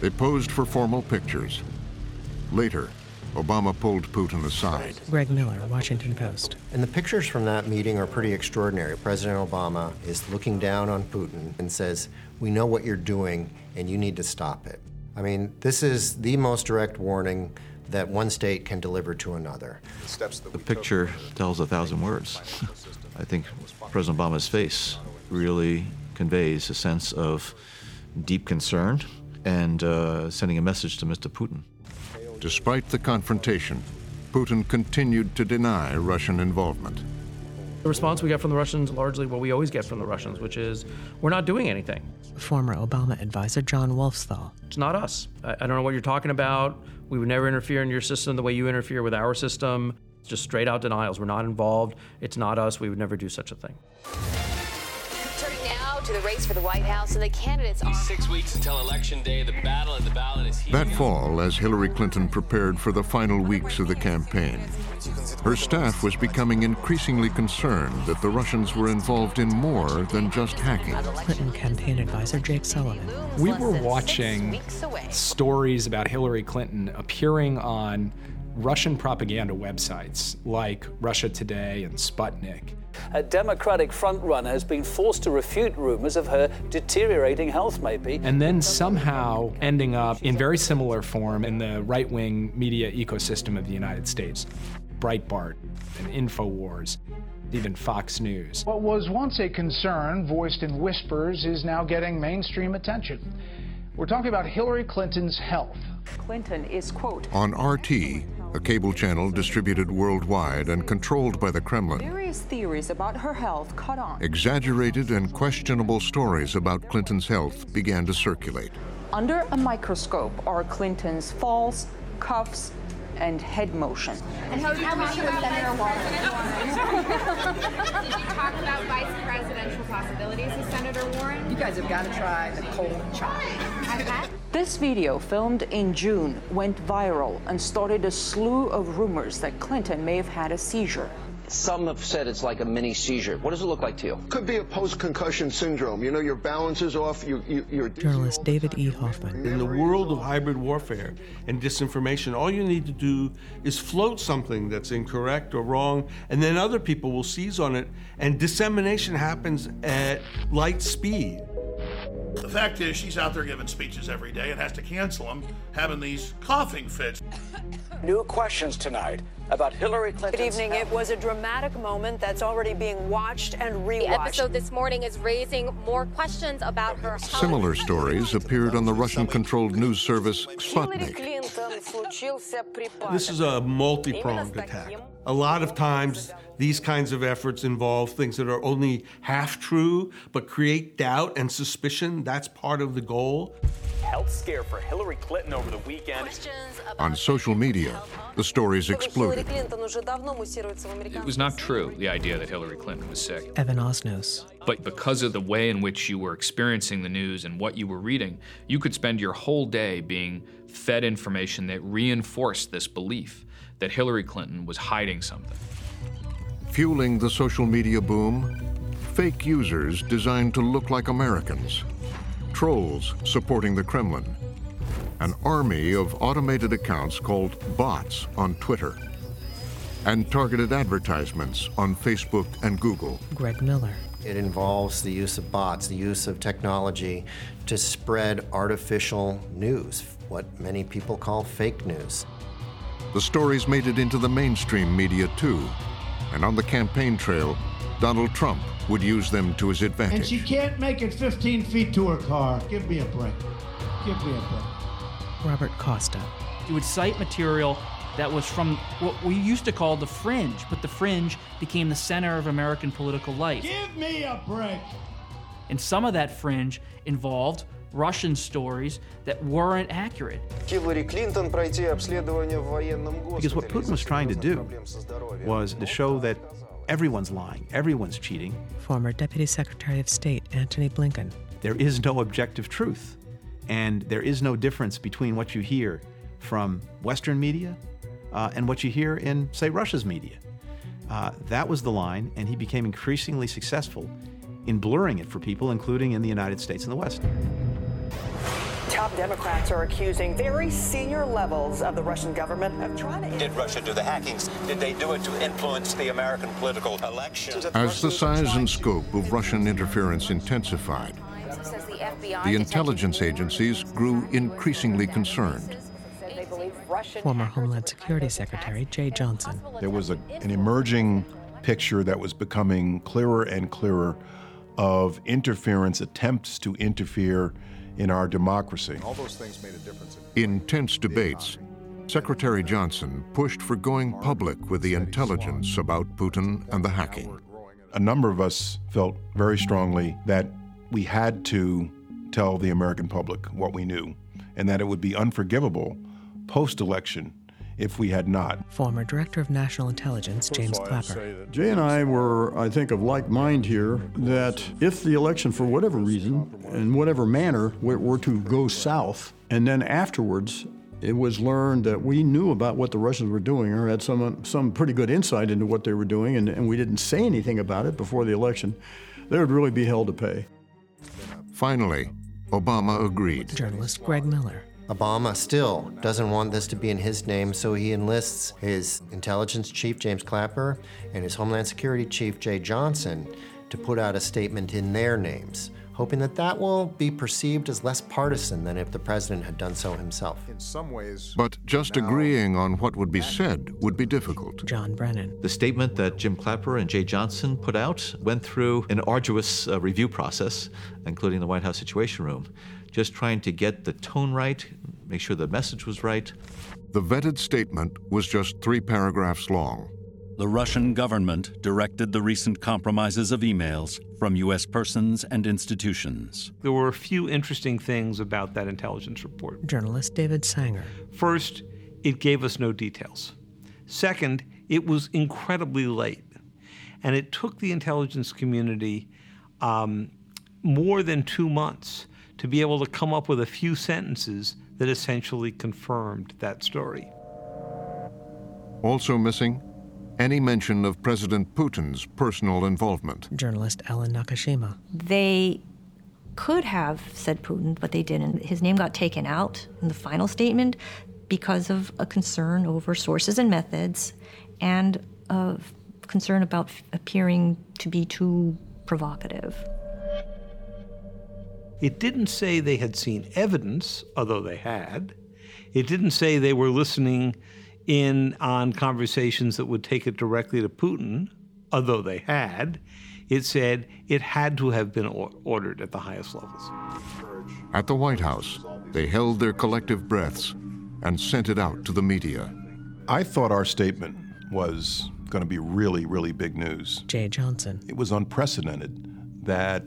They posed for formal pictures. Later, Obama pulled Putin aside.
Greg Miller, Washington Post.
And the pictures from that meeting are pretty extraordinary. President Obama is looking down on Putin and says, We know what you're doing, and you need to stop it. I mean, this is the most direct warning that one state can deliver to another.
The picture tells a thousand words. I think President Obama's face really conveys a sense of deep concern and uh, sending a message to Mr. Putin.
Despite the confrontation, Putin continued to deny Russian involvement.
The response we got from the Russians largely what we always get from the Russians, which is we're not doing anything.
Former Obama advisor John Wolfsthal.
It's not us. I, I don't know what you're talking about. We would never interfere in your system the way you interfere with our system just straight out denials. We're not involved. It's not us. We would never do such a thing.
Turning now to the race for the White House, and the candidates are.
Six weeks until Election Day. The battle at the ballot is here.
That fall, as Hillary Clinton prepared for the final weeks of the campaign, her staff was becoming increasingly concerned that the Russians were involved in more than just hacking.
Clinton campaign advisor Jake Sullivan.
We were watching stories about Hillary Clinton appearing on Russian propaganda websites like Russia Today and Sputnik.
A Democratic frontrunner has been forced to refute rumors of her deteriorating health, maybe.
And then somehow ending up in very similar form in the right wing media ecosystem of the United States Breitbart and InfoWars even Fox News.
What was once a concern voiced in whispers is now getting mainstream attention. We're talking about Hillary Clinton's health.
Clinton is, quote,
on RT, a cable channel distributed worldwide and controlled by the Kremlin.
Various theories about her health caught on.
Exaggerated and questionable stories about Clinton's health began to circulate.
Under a microscope are Clinton's falls, cuffs,
and head motion.
And how did you talk with Senator Warren? did you talk about vice presidential possibilities with Senator Warren?
You guys have got to try the cold chop. This video, filmed in June, went viral and started a slew of rumors that Clinton may have had a seizure.
Some have said it's like a mini seizure. What does it look like to you?
Could be a post-concussion syndrome. You know, your balance is off. You, you, you're
Journalist David E. Hoffman.
In the world of hybrid warfare and disinformation, all you need to do is float something that's incorrect or wrong, and then other people will seize on it, and dissemination happens at light speed.
The fact is, she's out there giving speeches every day and has to cancel them, having these coughing fits.
New questions tonight about Hillary Clinton.
Good evening. It was a dramatic moment that's already being watched and rewatched.
The episode this morning is raising more questions about her health.
Similar stories appeared on the Russian controlled news service Sputnik.
This is a multi pronged attack. A lot of times, these kinds of efforts involve things that are only half true, but create doubt and suspicion. That's part of the goal.
Health scare for Hillary Clinton over the weekend.
On social media, the stories exploded.
It was not true, the idea that Hillary Clinton was sick.
Evan Osnos.
But because of the way in which you were experiencing the news and what you were reading, you could spend your whole day being fed information that reinforced this belief that Hillary Clinton was hiding something.
Fueling the social media boom, fake users designed to look like Americans, trolls supporting the Kremlin, an army of automated accounts called bots on Twitter, and targeted advertisements on Facebook and Google.
Greg Miller.
It involves the use of bots, the use of technology to spread artificial news, what many people call fake news.
The stories made it into the mainstream media too, and on the campaign trail, Donald Trump would use them to his advantage.
And she can't make it 15 feet to her car. Give me a break. Give me a break.
Robert Costa.
He would cite material that was from what we used to call the fringe, but the fringe became the center of American political life.
Give me a break.
And some of that fringe involved Russian stories that weren't accurate.
Because
what Putin was trying to do was to show that everyone's lying, everyone's cheating.
Former Deputy Secretary of State Antony Blinken.
There is no objective truth. And there is no difference between what you hear from Western media uh, and what you hear in, say, Russia's media. Uh, that was the line, and he became increasingly successful in blurring it for people, including in the United States and the West.
Top Democrats are accusing very senior levels of the Russian government of trying to.
Did Russia do the hackings? Did they do it to influence the American political election?
As the size and scope of Russian interference intensified, the intelligence agencies grew increasingly concerned.
Former Homeland Security Secretary Jeh Johnson.
There was a, an emerging picture that was becoming clearer and clearer of interference, attempts to interfere in our democracy.
All those things made a difference. In tense debates, Secretary Johnson pushed for going public with the intelligence about Putin and the hacking.
A number of us felt very strongly that we had to tell the American public what we knew, and that it would be unforgivable post election if we had not.
Former Director of National Intelligence James Clapper.
Jeh and I were, I think, of like mind here that if the election, for whatever reason, in whatever manner, were to go south, and then afterwards it was learned that we knew about what the Russians were doing or had some, some pretty good insight into what they were doing, and, and we didn't say anything about it before the election, they would really be held to pay.
Finally, Obama agreed.
Journalist Greg Miller.
Obama still doesn't want this to be in his name, so he enlists his intelligence chief, James Clapper, and his Homeland Security chief, Jeh Johnson, to put out a statement in their names, hoping that that will be perceived as less partisan than if the president had done so himself.
In some ways. But just agreeing on what would be said would be difficult.
John Brennan.
The statement that Jim Clapper and Jeh Johnson put out went through an arduous uh, review process, including the White House Situation Room just trying to get the tone right, make sure the message was right.
The vetted statement was just three paragraphs long.
The Russian government directed the recent compromises of emails from U.S. persons and institutions.
There were a few interesting things about that intelligence report.
Journalist David Sanger.
First, it gave us no details. Second, it was incredibly late. And it took the intelligence community um, more than two months to be able to come up with a few sentences that essentially confirmed that story.
Also missing, any mention of President Putin's personal involvement.
Journalist Ellen Nakashima.
They could have said Putin, but they didn't. His name got taken out in the final statement because of a concern over sources and methods and a concern about appearing to be too provocative.
It didn't say they had seen evidence, although they had. It didn't say they were listening in on conversations that would take it directly to Putin, although they had. It said it had to have been ordered at the highest levels.
At the White House, they held their collective breaths and sent it out to the media.
I thought our statement was going to be really, really big news.
Jeh Johnson.
It was unprecedented that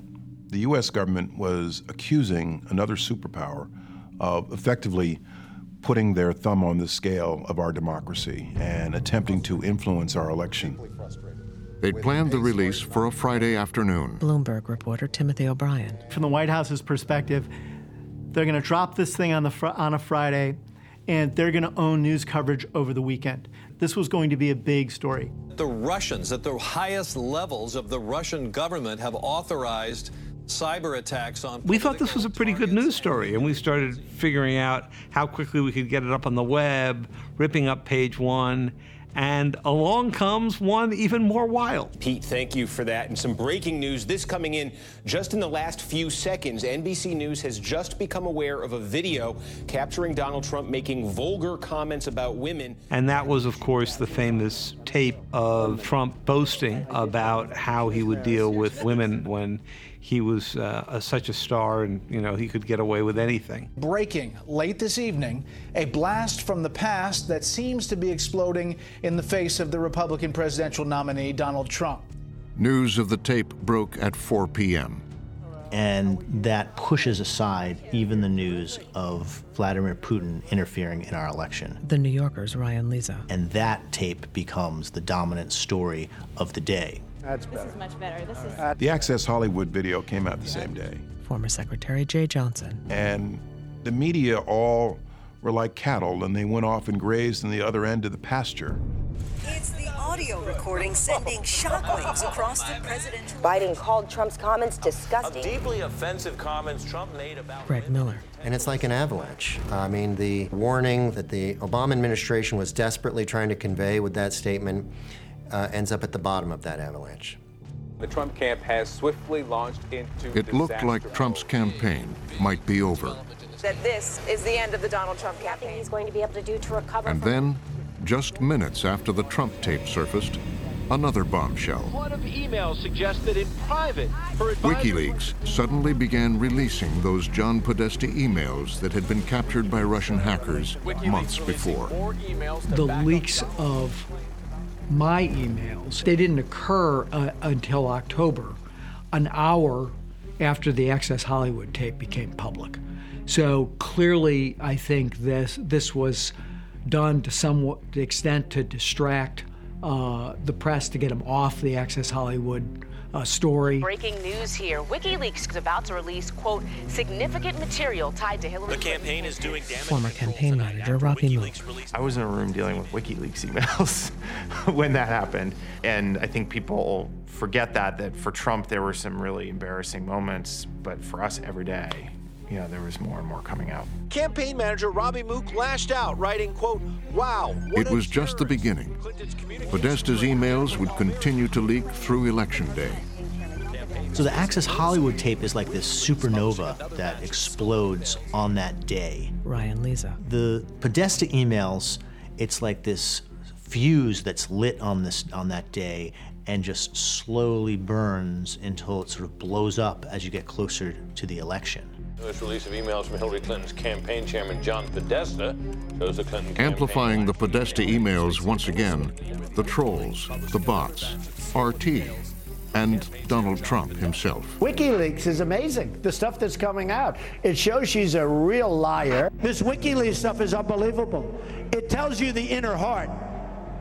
the U.S. government was accusing another superpower of effectively putting their thumb on the scale of our democracy and attempting to influence our election.
They'd planned the release for a Friday afternoon.
Bloomberg reporter Timothy O'Brien.
From the White House's perspective, they're going to drop this thing on, the fr- on a Friday and they're going to own news coverage over the weekend. This was going to be a big story.
The Russians, at the highest levels of the Russian government, have authorized cyber attacks on.
We thought this was a pretty good news story, and we started figuring out how quickly we could get it up on the web, ripping up page one, and along comes one even more wild.
Pete, thank you for that. And some breaking news this coming in just in the last few seconds. NBC News has just become aware of a video capturing Donald Trump making vulgar comments about women.
And that was, of course, the famous tape of Trump boasting about how he would deal with women when he was uh, a, such a star and you know he could get away with anything.
Breaking late this evening, a blast from the past that seems to be exploding in the face of the Republican presidential nominee Donald Trump.
News of the tape broke at 4 p.m.
And that pushes aside even the news of Vladimir Putin interfering in our election.
The New Yorker's Ryan Lizza.
And that tape becomes the dominant story of the day.
That's better. This is much better. This is.
The Access Hollywood video came out the same day.
Former Secretary Jeh Johnson.
And the media all were like cattle and they went off and grazed in the other end of the pasture.
It's the audio recording sending shockwaves across the presidential.
Biden called Trump's comments disgusting.
Of deeply offensive comments Trump made about.
Greg Miller.
And it's like an avalanche. I mean, the warning that the Obama administration was desperately trying to convey with that statement uh, ends up at the bottom of that avalanche.
The Trump camp has swiftly launched into.
It looked like Trump's campaign might be over.
That this is the end of the Donald Trump campaign.
He's going to be able to do to recover.
And then, just minutes after the Trump tape surfaced, another bombshell.
One of emails suggested in private for
WikiLeaks suddenly began releasing those John Podesta emails that had been captured by Russian hackers months before.
The leaks of my emails. They didn't occur uh, until October, an hour after the Access Hollywood tape became public. So clearly, I think this this was done to some extent to distract uh, the press to get him off the Access Hollywood uh, story.
Breaking news here. WikiLeaks is about to release, quote, significant material tied to Hillary
The campaign is doing damage.
Former campaign manager Robbie Mook.
I was in a room dealing with WikiLeaks emails when that happened. And I think people forget that, that for Trump, there were some really embarrassing moments, but for us every day, you know, there was more and more coming out.
Campaign manager Robbie Mook lashed out, writing, quote, wow.
It was just the beginning. Podesta's emails would continue to leak through Election Day.
So the Access Hollywood tape is like this supernova that explodes on that day.
Ryan Lizza.
The Podesta emails, it's like this fuse that's lit on this on that day and just slowly burns until it sort of blows up as you get closer to the election.
Newest release of emails from Hillary Clinton's campaign chairman John Podesta shows the Clinton
Amplifying the Podesta emails once again, the trolls, the bots, RT, and Donald Trump himself.
WikiLeaks is amazing. The stuff that's coming out. It shows she's a real liar. This WikiLeaks stuff is unbelievable. It tells you the inner heart.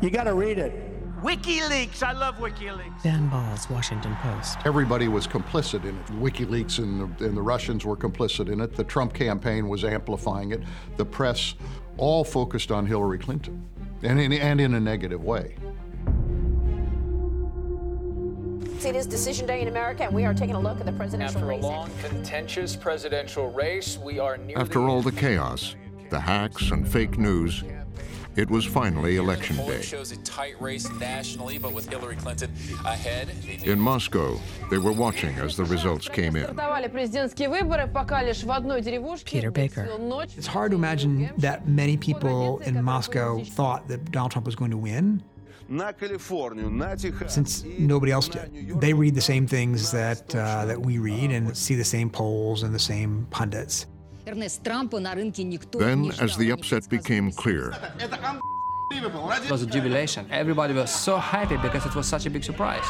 You got to read it.
WikiLeaks. I love WikiLeaks.
Dan Balz, Washington Post.
Everybody was complicit in it. WikiLeaks and the, and the Russians were complicit in it. The Trump campaign was amplifying it. The press all focused on Hillary Clinton, and in, and in a negative way.
It is decision day in America, and we are taking a look at the presidential
After a
race.
long, contentious presidential race, we are near
After all the chaos, the hacks and fake news, it was finally election day.
shows a tight race nationally, but with Hillary Clinton ahead.
In Moscow, they were watching as the results came in.
Peter Baker.
It's hard to imagine that many people in Moscow thought that Donald Trump was going to win. Since nobody else did, they read the same things that uh, that we read and see the same polls and the same pundits.
Then, as the upset became clear,
It was a jubilation. Everybody was so happy because it was such a big surprise.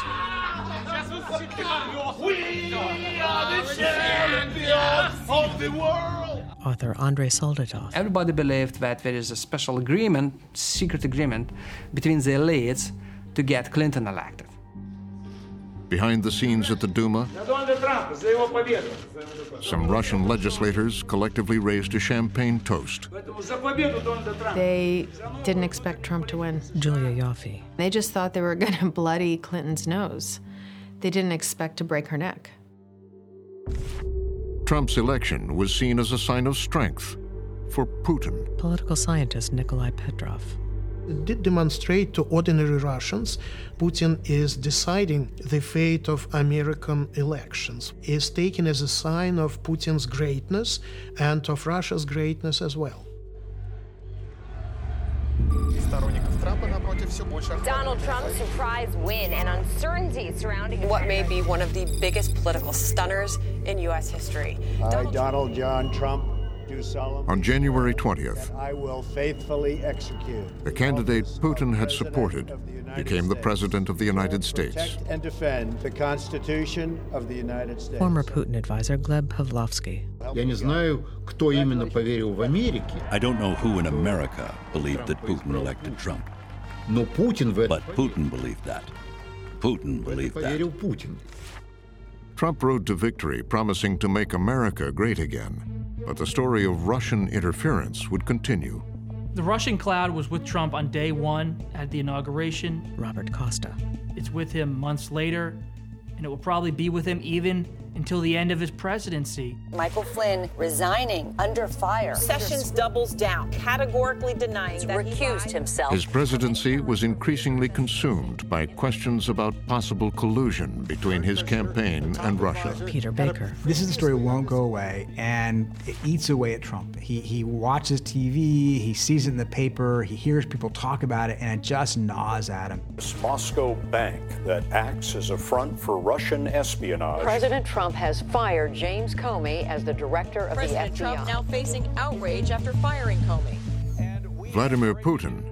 Author Andrei Soldatov.
Everybody believed that there is a special agreement, secret agreement, between the elites to get Clinton elected.
Behind the scenes at the Duma, some Russian legislators collectively raised a champagne toast.
They didn't expect Trump to win.
Julia Ioffe.
They just thought they were going to bloody Clinton's nose. They didn't expect to break her neck.
Trump's election was seen as a sign of strength for Putin.
Political scientist Nikolai Petrov.
Did demonstrate to ordinary Russians Putin is deciding the fate of American elections, is taken as a sign of Putin's greatness and of Russia's greatness as well.
Donald Trump's surprise win and uncertainty surrounding
What may be one of the biggest political stunners in U.S. history.
I, Donald John Trump, do solemnly
On January 20th,
that I will faithfully execute
the candidate Putin had supported became the President of the United States.
protect and defend the Constitution of the United States.
Former Putin advisor Gleb Pavlovsky.
Я не знаю, кто именно поверил в Америке,
I don't know who in America believed that Putin elected Trump,
но Путин в это
but Putin believed that. Putin believed that.
поверил Путин.
Trump rode to victory, promising to make America great again. But the story of Russian interference would continue.
The Russian cloud was with Trump on day one at the inauguration.
Robert Costa.
It's with him months later, and it will probably be with him even until the end of his presidency.
Michael Flynn resigning under fire.
Sessions doubles down, categorically denying that he
recused
lied.
himself.
His presidency was increasingly consumed by questions about possible collusion between his campaign and Russia.
Peter Baker.
This is the story that won't go away, and it eats away at Trump. He, he watches TV, he sees it in the paper, he hears people talk about it, and it just gnaws at him.
This Moscow bank that acts as a front for Russian espionage.
President Trump has fired James Comey as the director of
President
the FBI.
Trump now facing outrage after firing Comey.
Vladimir Putin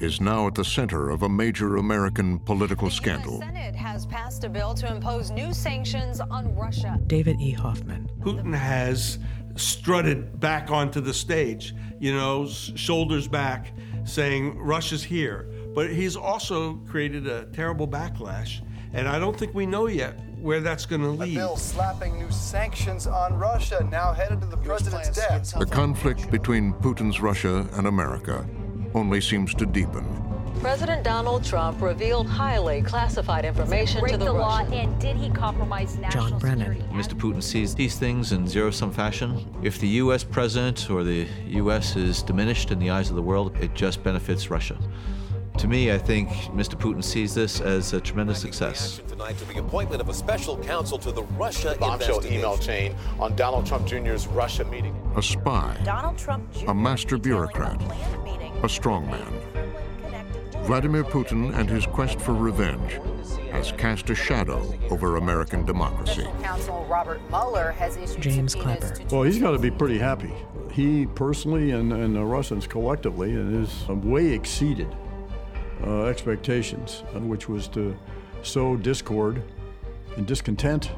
is now at the center of a major American political scandal.
The Senate has passed a bill to impose new sanctions on Russia.
David E. Hoffman.
Putin has strutted back onto the stage, you know, shoulders back, saying Russia's here. But he's also created a terrible backlash, and I don't think we know yet where that's going to lead.
bill slapping new sanctions on Russia now headed to the president's desk.
The conflict between Putin's Russia and America only seems to deepen.
President Donald Trump revealed highly classified information to the,
the law,
Russians.
and did he compromise national
John Brennan.
Mr. Putin sees these things in zero sum fashion. If the U.S. president or the U.S. is diminished in the eyes of the world, it just benefits Russia. To me, I think Mr. Putin sees this as a tremendous success.
Tonight to the appointment of a special counsel to the Russia
bombshell email chain on Donald Trump Jr.'s Russia meeting.
A spy,
Donald Trump Jr.
a master bureaucrat, a strongman. Vladimir Putin and his quest for revenge has cast a shadow over American democracy.
Counsel Robert Mueller has issued
James
subpoenas
Clapper.
to
Well, he's got to be pretty happy. He personally and, and the Russians collectively and has way exceeded uh, expectations, uh, which was to sow discord and discontent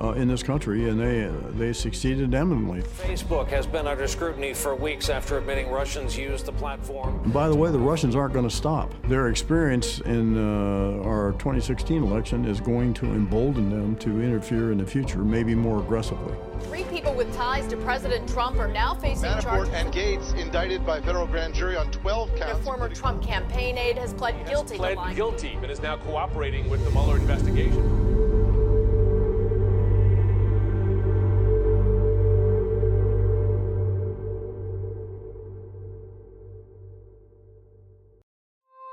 uh, in this country, and they uh, they succeeded eminently.
Facebook has been under scrutiny for weeks after admitting Russians used the platform.
And by the way, the Russians aren't going to stop. Their experience in uh, our 2016 election is going to embolden them to interfere in the future, maybe more aggressively.
Three people with ties to President Trump are now facing
Manafort
charges.
and Gates indicted by federal grand jury on 12
A
counts.
former Trump campaign aide has pled guilty
pled
to
guilty and is now cooperating with the Mueller investigation.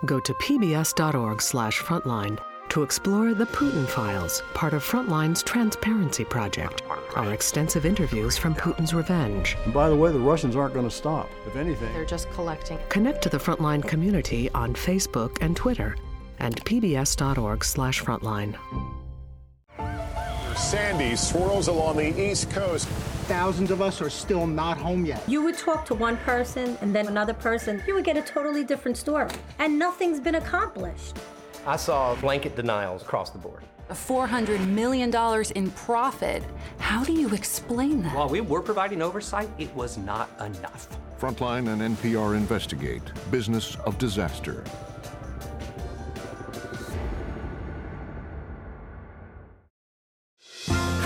Go to pbs.org/frontline to explore the Putin Files, part of Frontline's Transparency Project. Our extensive interviews from Putin's revenge.
And by the way, the Russians aren't going to stop. If anything,
They're just collecting.
Connect to the Frontline community on Facebook and Twitter and pbs.org/frontline.
Sandy swirls along the East Coast.
Thousands of us are still not home yet.
You would talk to one person and then another person, you would get a totally different story. And nothing's been accomplished.
I saw blanket denials across the board.
$400 million in profit. How do you explain that?
While we were providing oversight, it was not enough.
Frontline and NPR investigate business of disaster.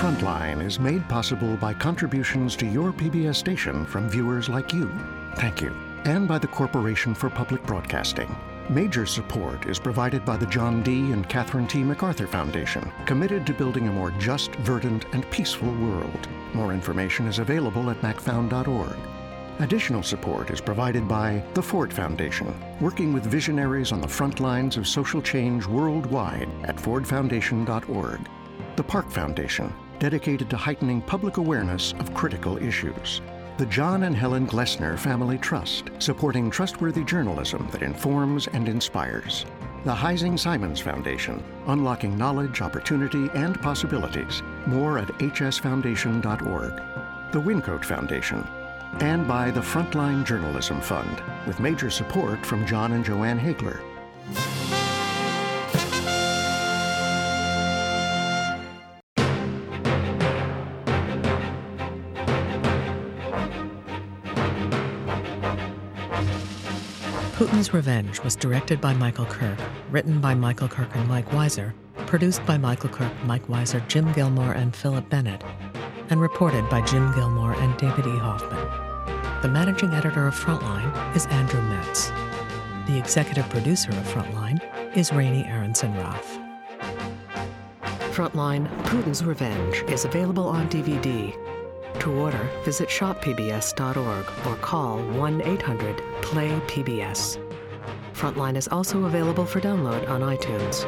Frontline is made possible by contributions to your PBS station from viewers like you. Thank you. And by the Corporation for Public Broadcasting. Major support is provided by the John D. and Catherine T. MacArthur Foundation, committed to building a more just, verdant, and peaceful world. More information is available at macfound.org. Additional support is provided by the Ford Foundation, working with visionaries on the front lines of social change worldwide at fordfoundation.org. The Park Foundation, dedicated to heightening public awareness of critical issues. The John and Helen Glessner Family Trust, supporting trustworthy journalism that informs and inspires. The Heising Simons Foundation, unlocking knowledge, opportunity, and possibilities. More at hsfoundation.org. The Wyncote Foundation, and by the Frontline Journalism Fund, with major support from John and Joanne Hagler.
Putin's Revenge was directed by Michael Kirk, written by Michael Kirk and Mike Wiser, produced by Michael Kirk, Mike Wiser, Jim Gilmore, and Philip Bennett, and reported by Jim Gilmore and David E. Hoffman. The managing editor of Frontline is Andrew Metz. The executive producer of Frontline is Raney Aronson-Rawls. Frontline Putin's Revenge is available on DVD. To order, visit shoppbs.org or call 1 800 PLAY PBS. Frontline is also available for download on iTunes.